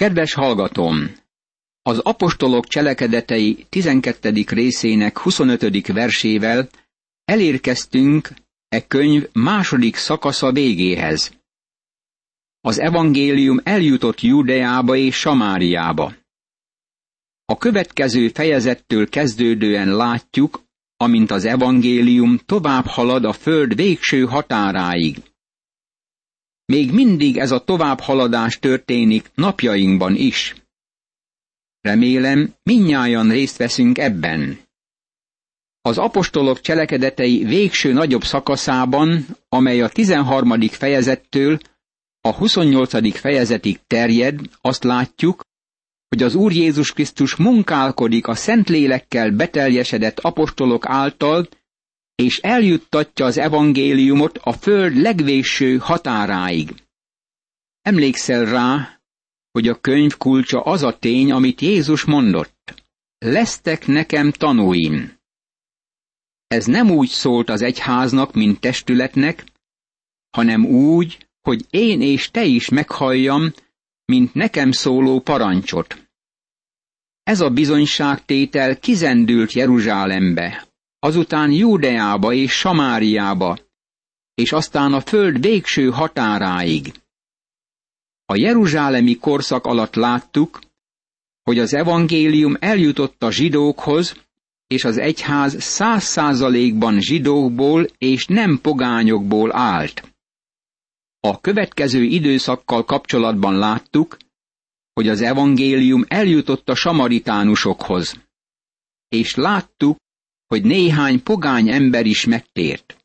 Kedves hallgatom! Az apostolok cselekedetei 12. részének 25. versével elérkeztünk e könyv második szakasza végéhez. Az evangélium eljutott Judeába és Samáriába. A következő fejezettől kezdődően látjuk, amint az evangélium tovább halad a föld végső határáig. Még mindig ez a továbbhaladás történik napjainkban is. Remélem, minnyáján részt veszünk ebben. Az apostolok cselekedetei végső nagyobb szakaszában, amely a 13. fejezettől a 28. fejezetig terjed, azt látjuk, hogy az Úr Jézus Krisztus munkálkodik a Szentlélekkel beteljesedett apostolok által, és eljuttatja az evangéliumot a föld legvéső határáig. Emlékszel rá, hogy a könyv kulcsa az a tény, amit Jézus mondott. Lesztek nekem tanúim. Ez nem úgy szólt az egyháznak, mint testületnek, hanem úgy, hogy én és te is meghalljam, mint nekem szóló parancsot. Ez a bizonyságtétel kizendült Jeruzsálembe, azután Júdeába és Samáriába, és aztán a föld végső határáig. A jeruzsálemi korszak alatt láttuk, hogy az evangélium eljutott a zsidókhoz, és az egyház száz százalékban zsidókból és nem pogányokból állt. A következő időszakkal kapcsolatban láttuk, hogy az evangélium eljutott a samaritánusokhoz, és láttuk, hogy néhány pogány ember is megtért.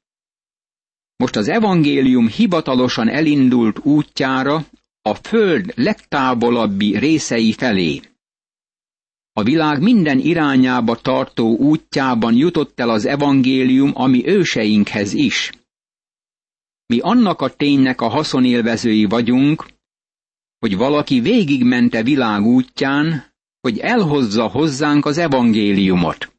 Most az evangélium hivatalosan elindult útjára a föld legtávolabbi részei felé. A világ minden irányába tartó útjában jutott el az evangélium, ami őseinkhez is. Mi annak a ténynek a haszonélvezői vagyunk, hogy valaki végigmente világ útján, hogy elhozza hozzánk az evangéliumot.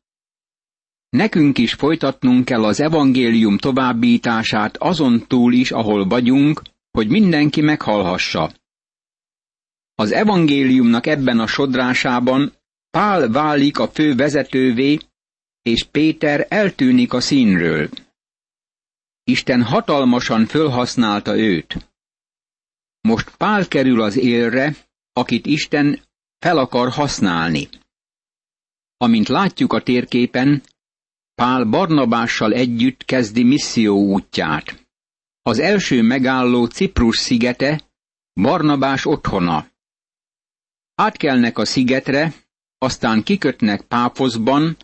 Nekünk is folytatnunk kell az evangélium továbbítását azon túl is, ahol vagyunk, hogy mindenki meghallhassa. Az evangéliumnak ebben a sodrásában Pál válik a fő vezetővé, és Péter eltűnik a színről. Isten hatalmasan fölhasználta őt. Most Pál kerül az élre, akit Isten fel akar használni. Amint látjuk a térképen, Pál Barnabással együtt kezdi misszió útját. Az első megálló Ciprus szigete, Barnabás otthona. Átkelnek a szigetre, aztán kikötnek Páfoszban,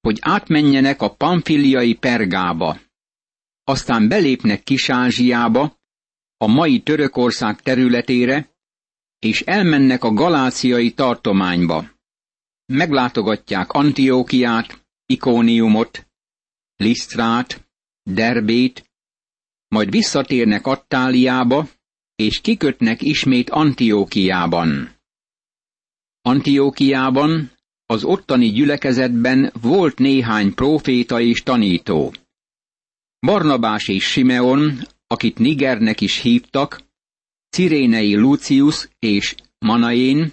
hogy átmenjenek a pamfiliai Pergába. Aztán belépnek Kis-Ázsiába, a mai Törökország területére, és elmennek a galáciai tartományba. Meglátogatják Antiókiát, Ikóniumot, Lisztrát, Derbét, majd visszatérnek Attáliába, és kikötnek ismét Antiókiában. Antiókiában, az ottani gyülekezetben volt néhány próféta és tanító. Barnabás és Simeon, akit Nigernek is hívtak, Cirénei Lucius és Manaén,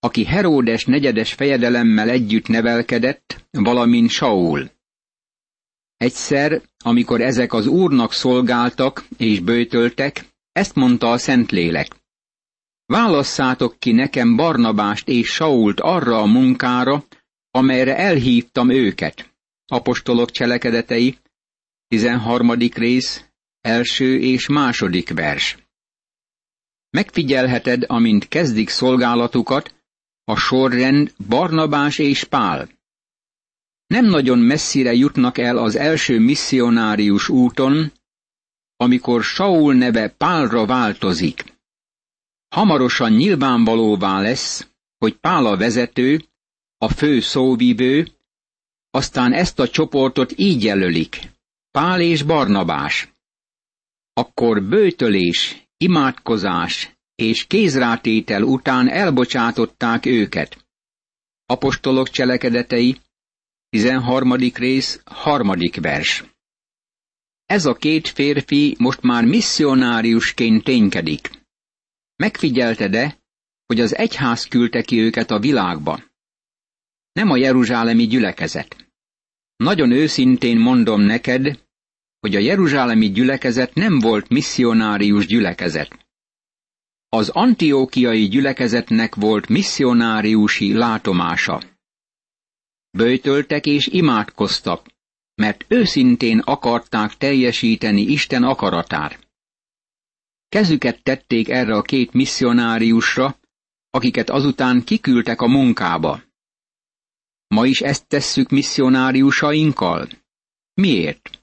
aki Heródes negyedes fejedelemmel együtt nevelkedett, valamint Saul. Egyszer, amikor ezek az úrnak szolgáltak és bőtöltek, ezt mondta a Szentlélek. Válasszátok ki nekem Barnabást és Sault arra a munkára, amelyre elhívtam őket. Apostolok cselekedetei, 13. rész, első és második vers. Megfigyelheted, amint kezdik szolgálatukat, a sorrend Barnabás és Pál. Nem nagyon messzire jutnak el az első misszionárius úton, amikor Saul neve Pálra változik. Hamarosan nyilvánvalóvá lesz, hogy Pál a vezető, a fő szóvivő, aztán ezt a csoportot így jelölik, Pál és Barnabás. Akkor bőtölés, imádkozás, és kézrátétel után elbocsátották őket. Apostolok cselekedetei, 13. rész, harmadik vers. Ez a két férfi most már misszionáriusként ténykedik. Megfigyelte de, hogy az egyház küldte ki őket a világba. Nem a jeruzsálemi gyülekezet. Nagyon őszintén mondom neked, hogy a jeruzsálemi gyülekezet nem volt misszionárius gyülekezet. Az antiókiai gyülekezetnek volt misszionáriusi látomása. Böjtöltek és imádkoztak, mert őszintén akarták teljesíteni Isten akaratát. Kezüket tették erre a két misszionáriusra, akiket azután kiküldtek a munkába. Ma is ezt tesszük misszionáriusainkkal? Miért?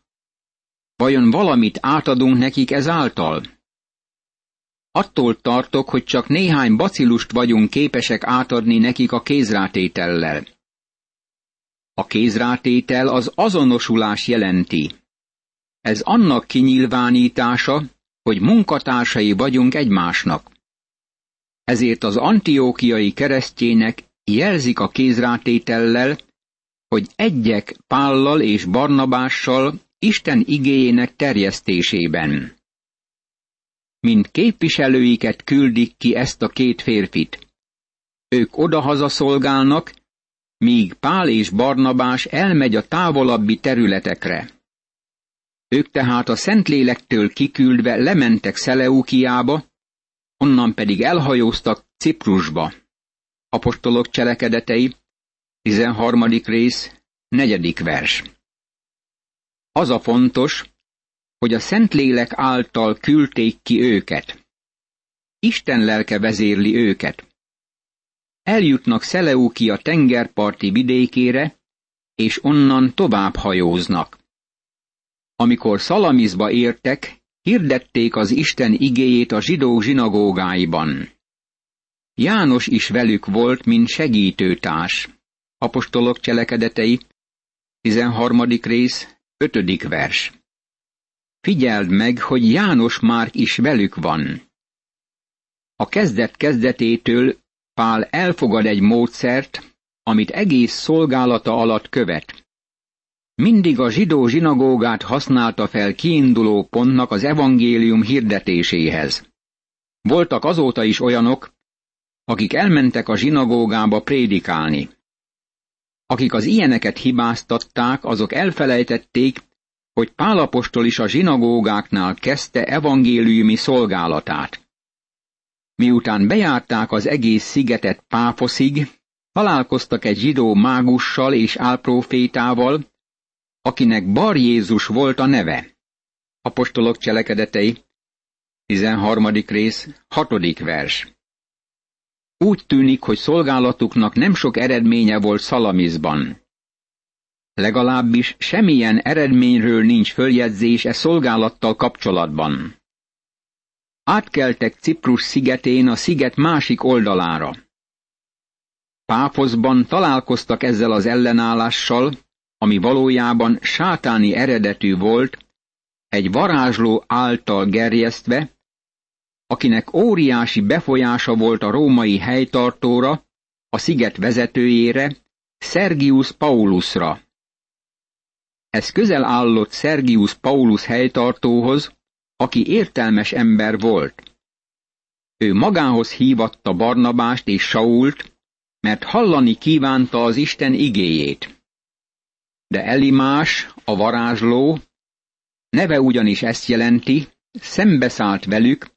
Vajon valamit átadunk nekik ezáltal? Attól tartok, hogy csak néhány bacilust vagyunk képesek átadni nekik a kézrátétellel. A kézrátétel az azonosulás jelenti. Ez annak kinyilvánítása, hogy munkatársai vagyunk egymásnak. Ezért az antiókiai keresztjének jelzik a kézrátétellel, hogy egyek Pállal és Barnabással Isten igéjének terjesztésében. Mint képviselőiket küldik ki ezt a két férfit. Ők odahaza szolgálnak, míg Pál és Barnabás elmegy a távolabbi területekre. Ők tehát a Szentlélektől kiküldve lementek Szeleukiába, onnan pedig elhajóztak Ciprusba. Apostolok cselekedetei, 13. rész, 4. vers. Az a fontos, hogy a Szentlélek által küldték ki őket. Isten lelke vezérli őket. Eljutnak Szeleukia tengerparti vidékére, és onnan tovább hajóznak. Amikor Szalamizba értek, hirdették az Isten igéjét a zsidó zsinagógáiban. János is velük volt, mint segítőtárs. Apostolok cselekedetei, 13. rész, 5. vers. Figyeld meg, hogy János már is velük van. A kezdet kezdetétől Pál elfogad egy módszert, amit egész szolgálata alatt követ. Mindig a zsidó zsinagógát használta fel kiinduló pontnak az evangélium hirdetéséhez. Voltak azóta is olyanok, akik elmentek a zsinagógába prédikálni. Akik az ilyeneket hibáztatták, azok elfelejtették, hogy Pálapostól is a zsinagógáknál kezdte evangéliumi szolgálatát. Miután bejárták az egész szigetet Páfoszig, találkoztak egy zsidó mágussal és álprofétával, akinek Bar Jézus volt a neve. Apostolok cselekedetei, 13. rész, 6. vers. Úgy tűnik, hogy szolgálatuknak nem sok eredménye volt Szalamizban. Legalábbis semmilyen eredményről nincs följegyzés e szolgálattal kapcsolatban. Átkeltek Ciprus szigetén a sziget másik oldalára. Páfoszban találkoztak ezzel az ellenállással, ami valójában sátáni eredetű volt, egy varázsló által gerjesztve, akinek óriási befolyása volt a római helytartóra, a sziget vezetőjére, Sergius Paulusra. Ez közel állott Sergius Paulus helytartóhoz, aki értelmes ember volt. Ő magához hívatta Barnabást és Sault, mert hallani kívánta az Isten igéjét. De Elimás, a varázsló, neve ugyanis ezt jelenti, szembeszállt velük,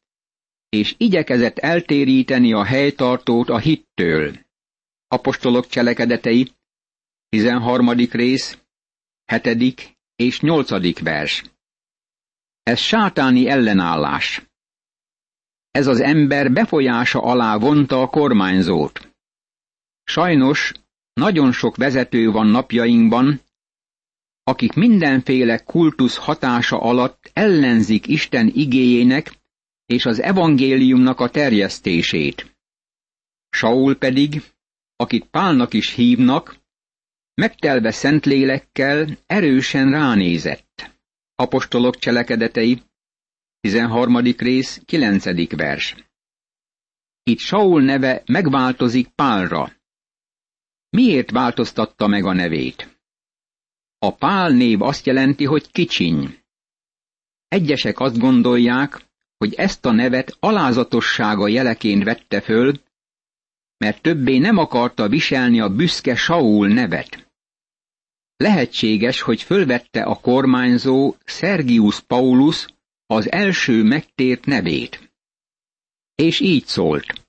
és igyekezett eltéríteni a helytartót a hittől. Apostolok cselekedetei, 13. rész, 7. és 8. vers. Ez sátáni ellenállás. Ez az ember befolyása alá vonta a kormányzót. Sajnos nagyon sok vezető van napjainkban, akik mindenféle kultusz hatása alatt ellenzik Isten igéjének és az evangéliumnak a terjesztését. Saul pedig, akit Pálnak is hívnak, megtelve szentlélekkel erősen ránézett. Apostolok cselekedetei, 13. rész, 9. vers. Itt Saul neve megváltozik Pálra. Miért változtatta meg a nevét? A Pál név azt jelenti, hogy kicsiny. Egyesek azt gondolják, hogy ezt a nevet alázatossága jeleként vette föl, mert többé nem akarta viselni a büszke Saul nevet. Lehetséges, hogy fölvette a kormányzó Sergius Paulus az első megtért nevét. És így szólt.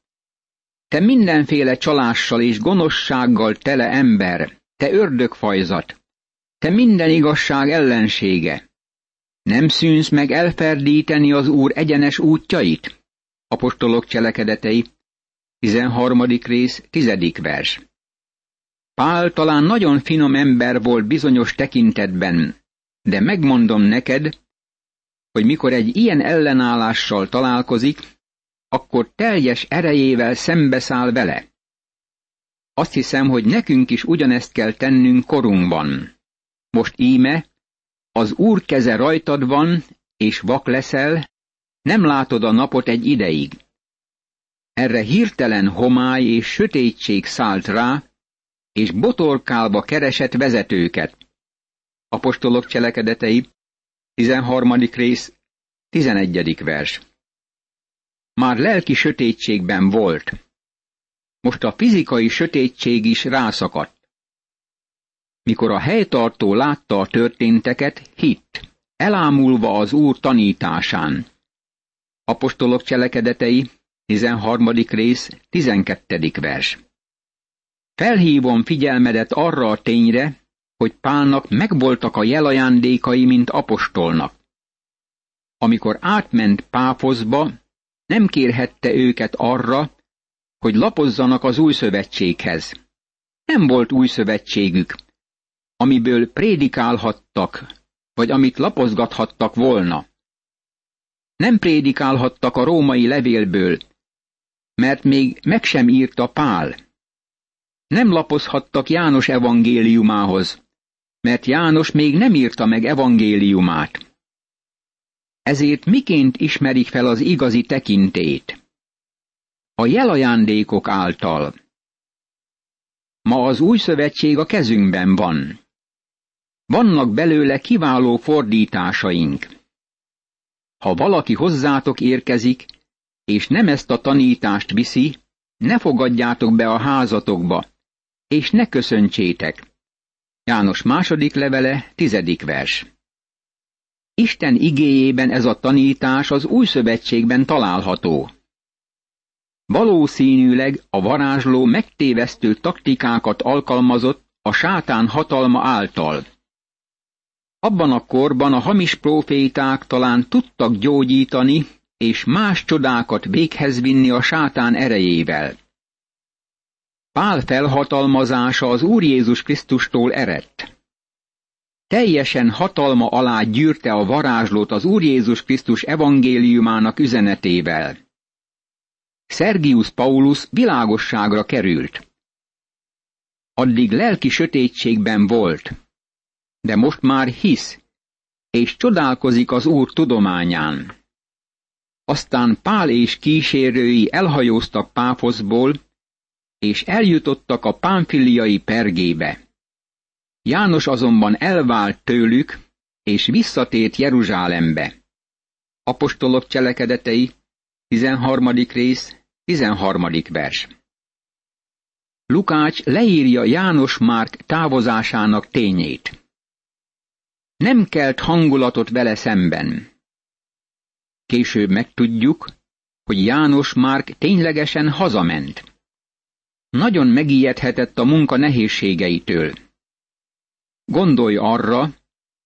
Te mindenféle csalással és gonoszsággal tele ember, te ördögfajzat, te minden igazság ellensége. Nem szűnsz meg elferdíteni az Úr egyenes útjait? Apostolok cselekedetei, 13. rész, 10. vers. Pál talán nagyon finom ember volt bizonyos tekintetben, de megmondom neked, hogy mikor egy ilyen ellenállással találkozik, akkor teljes erejével szembeszáll vele. Azt hiszem, hogy nekünk is ugyanezt kell tennünk korunkban. Most íme, az Úr keze rajtad van, és vak leszel, nem látod a napot egy ideig. Erre hirtelen homály és sötétség szállt rá, és botorkálva keresett vezetőket. Apostolok cselekedetei, 13. rész, 11. vers. Már lelki sötétségben volt. Most a fizikai sötétség is rászakadt. Mikor a helytartó látta a történteket, hitt, elámulva az Úr tanításán. Apostolok cselekedetei, 13. rész, 12. vers. Felhívom figyelmedet arra a tényre, hogy Pálnak megvoltak a jelajándékai, mint apostolnak. Amikor átment Páfoszba, nem kérhette őket arra, hogy lapozzanak az új szövetséghez. Nem volt új szövetségük, amiből prédikálhattak, vagy amit lapozgathattak volna. Nem prédikálhattak a római levélből, mert még meg sem írta Pál. Nem lapozhattak János evangéliumához, mert János még nem írta meg evangéliumát. Ezért miként ismerik fel az igazi tekintét? A jelajándékok által. Ma az új szövetség a kezünkben van. Vannak belőle kiváló fordításaink. Ha valaki hozzátok érkezik, és nem ezt a tanítást viszi, ne fogadjátok be a házatokba, és ne köszöntsétek. János második levele, tizedik vers. Isten igéjében ez a tanítás az új szövetségben található. Valószínűleg a varázsló megtévesztő taktikákat alkalmazott a sátán hatalma által. Abban a korban a hamis proféták talán tudtak gyógyítani és más csodákat véghez vinni a sátán erejével. Pál felhatalmazása az Úr Jézus Krisztustól eredt. Teljesen hatalma alá gyűrte a varázslót az Úr Jézus Krisztus evangéliumának üzenetével. Sergius Paulus világosságra került. Addig lelki sötétségben volt, de most már hisz, és csodálkozik az Úr tudományán. Aztán Pál és kísérői elhajóztak Páfoszból, és eljutottak a pánfiliai pergébe. János azonban elvált tőlük, és visszatért Jeruzsálembe. Apostolok cselekedetei, 13. rész, 13. vers. Lukács leírja János Márk távozásának tényét. Nem kelt hangulatot vele szemben. Később megtudjuk, hogy János Márk ténylegesen hazament. Nagyon megijedhetett a munka nehézségeitől. Gondolj arra,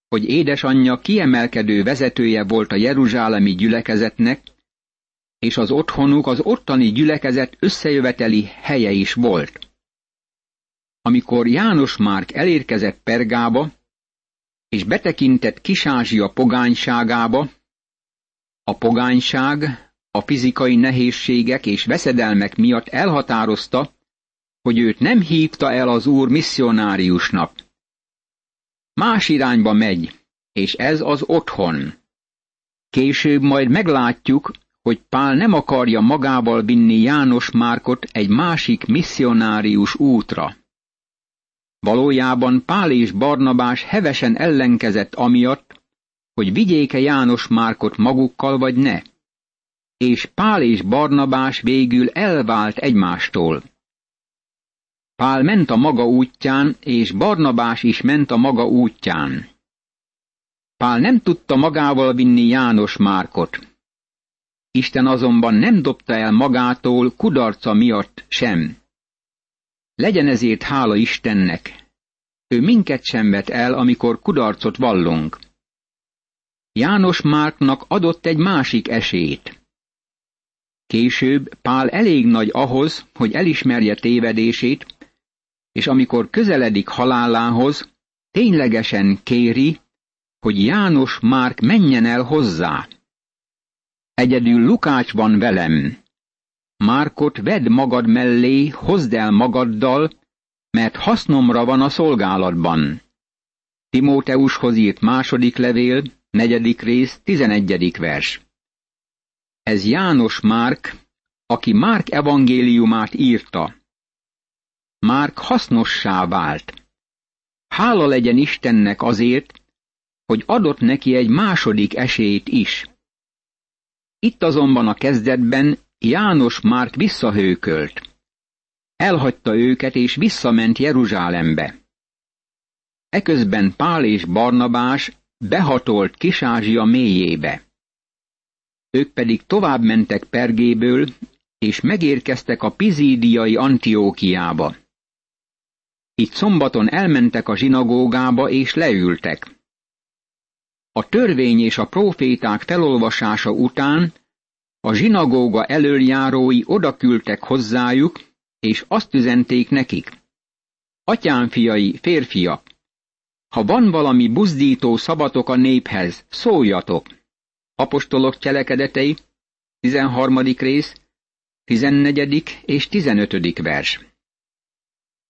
hogy édesanyja kiemelkedő vezetője volt a jeruzsálemi gyülekezetnek, és az otthonuk az ottani gyülekezet összejöveteli helye is volt. Amikor János Márk elérkezett Pergába, és betekintett Kisázsia pogányságába, a pogányság a fizikai nehézségek és veszedelmek miatt elhatározta, hogy őt nem hívta el az úr misszionáriusnak. Más irányba megy, és ez az otthon. Később majd meglátjuk, hogy Pál nem akarja magával vinni János Márkot egy másik misszionárius útra. Valójában Pál és Barnabás hevesen ellenkezett amiatt, hogy vigyéke János Márkot magukkal vagy ne. És Pál és Barnabás végül elvált egymástól. Pál ment a maga útján, és Barnabás is ment a maga útján. Pál nem tudta magával vinni János Márkot. Isten azonban nem dobta el magától kudarca miatt sem. Legyen ezért hála Istennek. Ő minket sem vet el, amikor kudarcot vallunk. János Márknak adott egy másik esélyt. Később Pál elég nagy ahhoz, hogy elismerje tévedését, és amikor közeledik halálához, ténylegesen kéri, hogy János Márk menjen el hozzá. Egyedül Lukács van velem. Márkot vedd magad mellé, hozd el magaddal, mert hasznomra van a szolgálatban. Timóteushoz írt második levél, negyedik rész, tizenegyedik vers. Ez János Márk, aki Márk evangéliumát írta. Márk hasznossá vált. Hála legyen Istennek azért, hogy adott neki egy második esélyt is. Itt azonban a kezdetben János Márk visszahőkölt. Elhagyta őket és visszament Jeruzsálembe. Eközben Pál és Barnabás behatolt Kisázsia mélyébe. Ők pedig tovább mentek Pergéből, és megérkeztek a pizídiai Antiókiába. Itt szombaton elmentek a zsinagógába és leültek. A törvény és a proféták felolvasása után a zsinagóga elöljárói odaküldtek hozzájuk, és azt üzenték nekik. Atyám fiai, férfiak, ha van valami buzdító szabatok a néphez, szóljatok. Apostolok cselekedetei, 13. rész, 14. és 15. vers.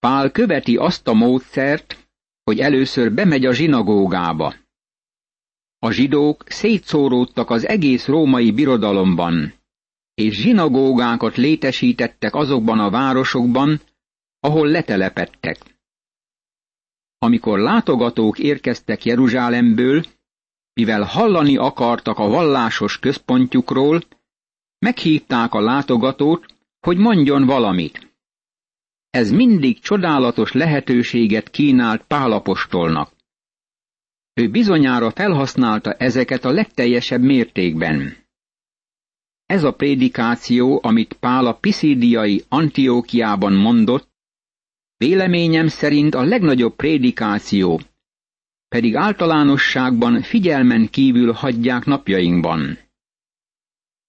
Pál követi azt a módszert, hogy először bemegy a zsinagógába. A zsidók szétszóródtak az egész római birodalomban, és zsinagógákat létesítettek azokban a városokban, ahol letelepettek. Amikor látogatók érkeztek Jeruzsálemből, mivel hallani akartak a vallásos központjukról, meghívták a látogatót, hogy mondjon valamit. Ez mindig csodálatos lehetőséget kínált Pálapostolnak. Ő bizonyára felhasználta ezeket a legteljesebb mértékben. Ez a prédikáció, amit Pál a Piszidiai Antiókiában mondott, véleményem szerint a legnagyobb prédikáció, pedig általánosságban figyelmen kívül hagyják napjainkban.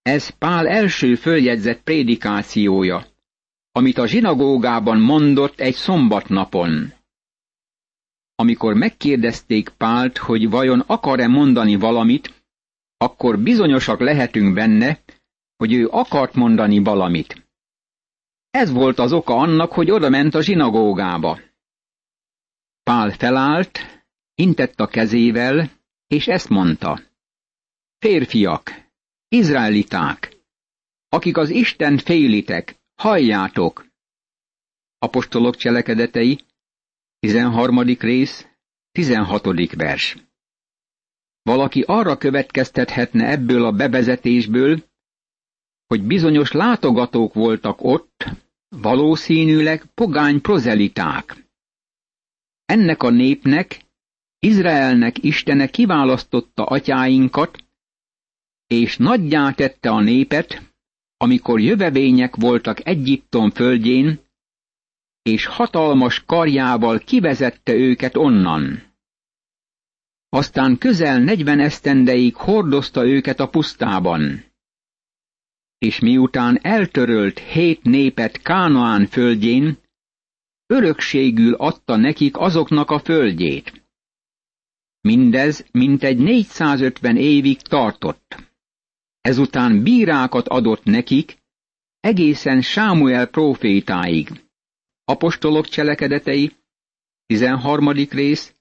Ez Pál első följegyzett prédikációja, amit a zsinagógában mondott egy szombatnapon. Amikor megkérdezték Pált, hogy vajon akar-e mondani valamit, akkor bizonyosak lehetünk benne, hogy ő akart mondani valamit. Ez volt az oka annak, hogy oda ment a zsinagógába. Pál felállt, intett a kezével, és ezt mondta. Férfiak, izraeliták, akik az Isten félitek, halljátok! Apostolok cselekedetei, 13. rész, 16. vers. Valaki arra következtethetne ebből a bevezetésből, hogy bizonyos látogatók voltak ott, valószínűleg pogány prozeliták. Ennek a népnek, Izraelnek Istene kiválasztotta atyáinkat, és nagyjá tette a népet, amikor jövevények voltak Egyiptom földjén, és hatalmas karjával kivezette őket onnan. Aztán közel negyven esztendeig hordozta őket a pusztában. És miután eltörölt hét népet Kánaán földjén, örökségül adta nekik azoknak a földjét. Mindez mintegy 450 évig tartott. Ezután bírákat adott nekik, egészen Sámuel profétáig. Apostolok cselekedetei, 13. rész,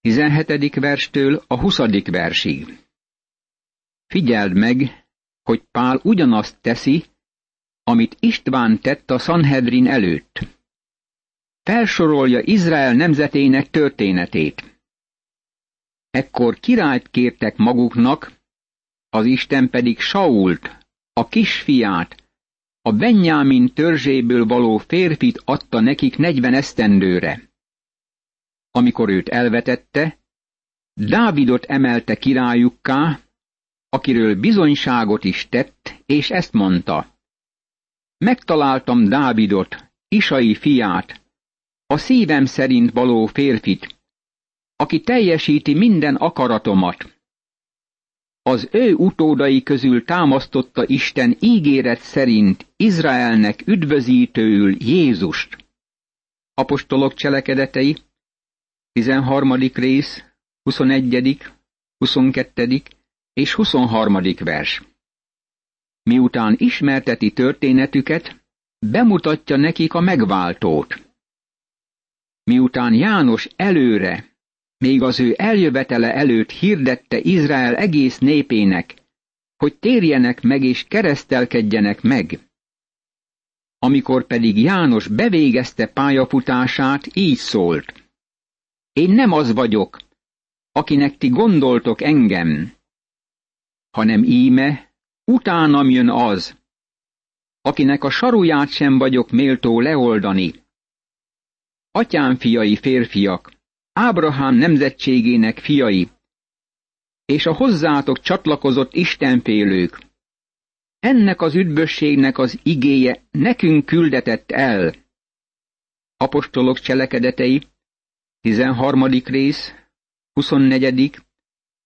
17. verstől a 20. versig. Figyeld meg, hogy Pál ugyanazt teszi, amit István tett a Sanhedrin előtt. Felsorolja Izrael nemzetének történetét. Ekkor királyt kértek maguknak, az Isten pedig Sault, a kisfiát, a Benjámin törzséből való férfit adta nekik negyven esztendőre. Amikor őt elvetette, Dávidot emelte királyukká, akiről bizonyságot is tett, és ezt mondta. Megtaláltam Dávidot, Isai fiát, a szívem szerint való férfit, aki teljesíti minden akaratomat. Az ő utódai közül támasztotta Isten ígéret szerint Izraelnek üdvözítőül Jézust. Apostolok cselekedetei, 13. rész, 21., 22. és 23. vers. Miután ismerteti történetüket, bemutatja nekik a megváltót. Miután János előre, még az ő eljövetele előtt hirdette Izrael egész népének, hogy térjenek meg és keresztelkedjenek meg. Amikor pedig János bevégezte pályafutását, így szólt. Én nem az vagyok, akinek ti gondoltok engem, hanem íme, utánam jön az, akinek a saruját sem vagyok méltó leoldani. Atyám fiai férfiak, Ábrahám nemzetségének fiai, és a hozzátok csatlakozott istenfélők. Ennek az üdvösségnek az igéje nekünk küldetett el. Apostolok cselekedetei, 13. rész, 24.,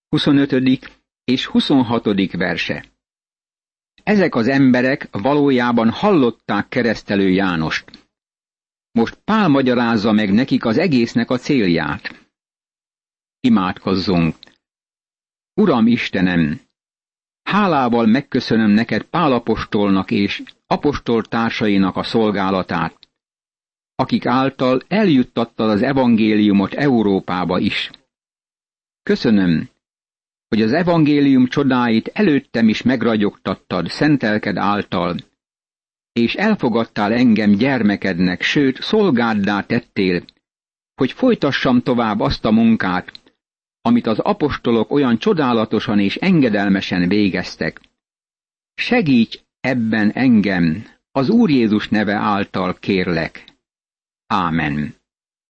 25. és 26. verse. Ezek az emberek valójában hallották keresztelő Jánost. Most Pál magyarázza meg nekik az egésznek a célját. Imádkozzunk! Uram Istenem, hálával megköszönöm neked Pál apostolnak és apostol társainak a szolgálatát, akik által eljuttattad az evangéliumot Európába is. Köszönöm, hogy az evangélium csodáit előttem is megragyogtattad szentelked által, és elfogadtál engem gyermekednek, sőt, szolgáddá tettél, hogy folytassam tovább azt a munkát, amit az apostolok olyan csodálatosan és engedelmesen végeztek. Segíts ebben engem, az Úr Jézus neve által kérlek. Ámen.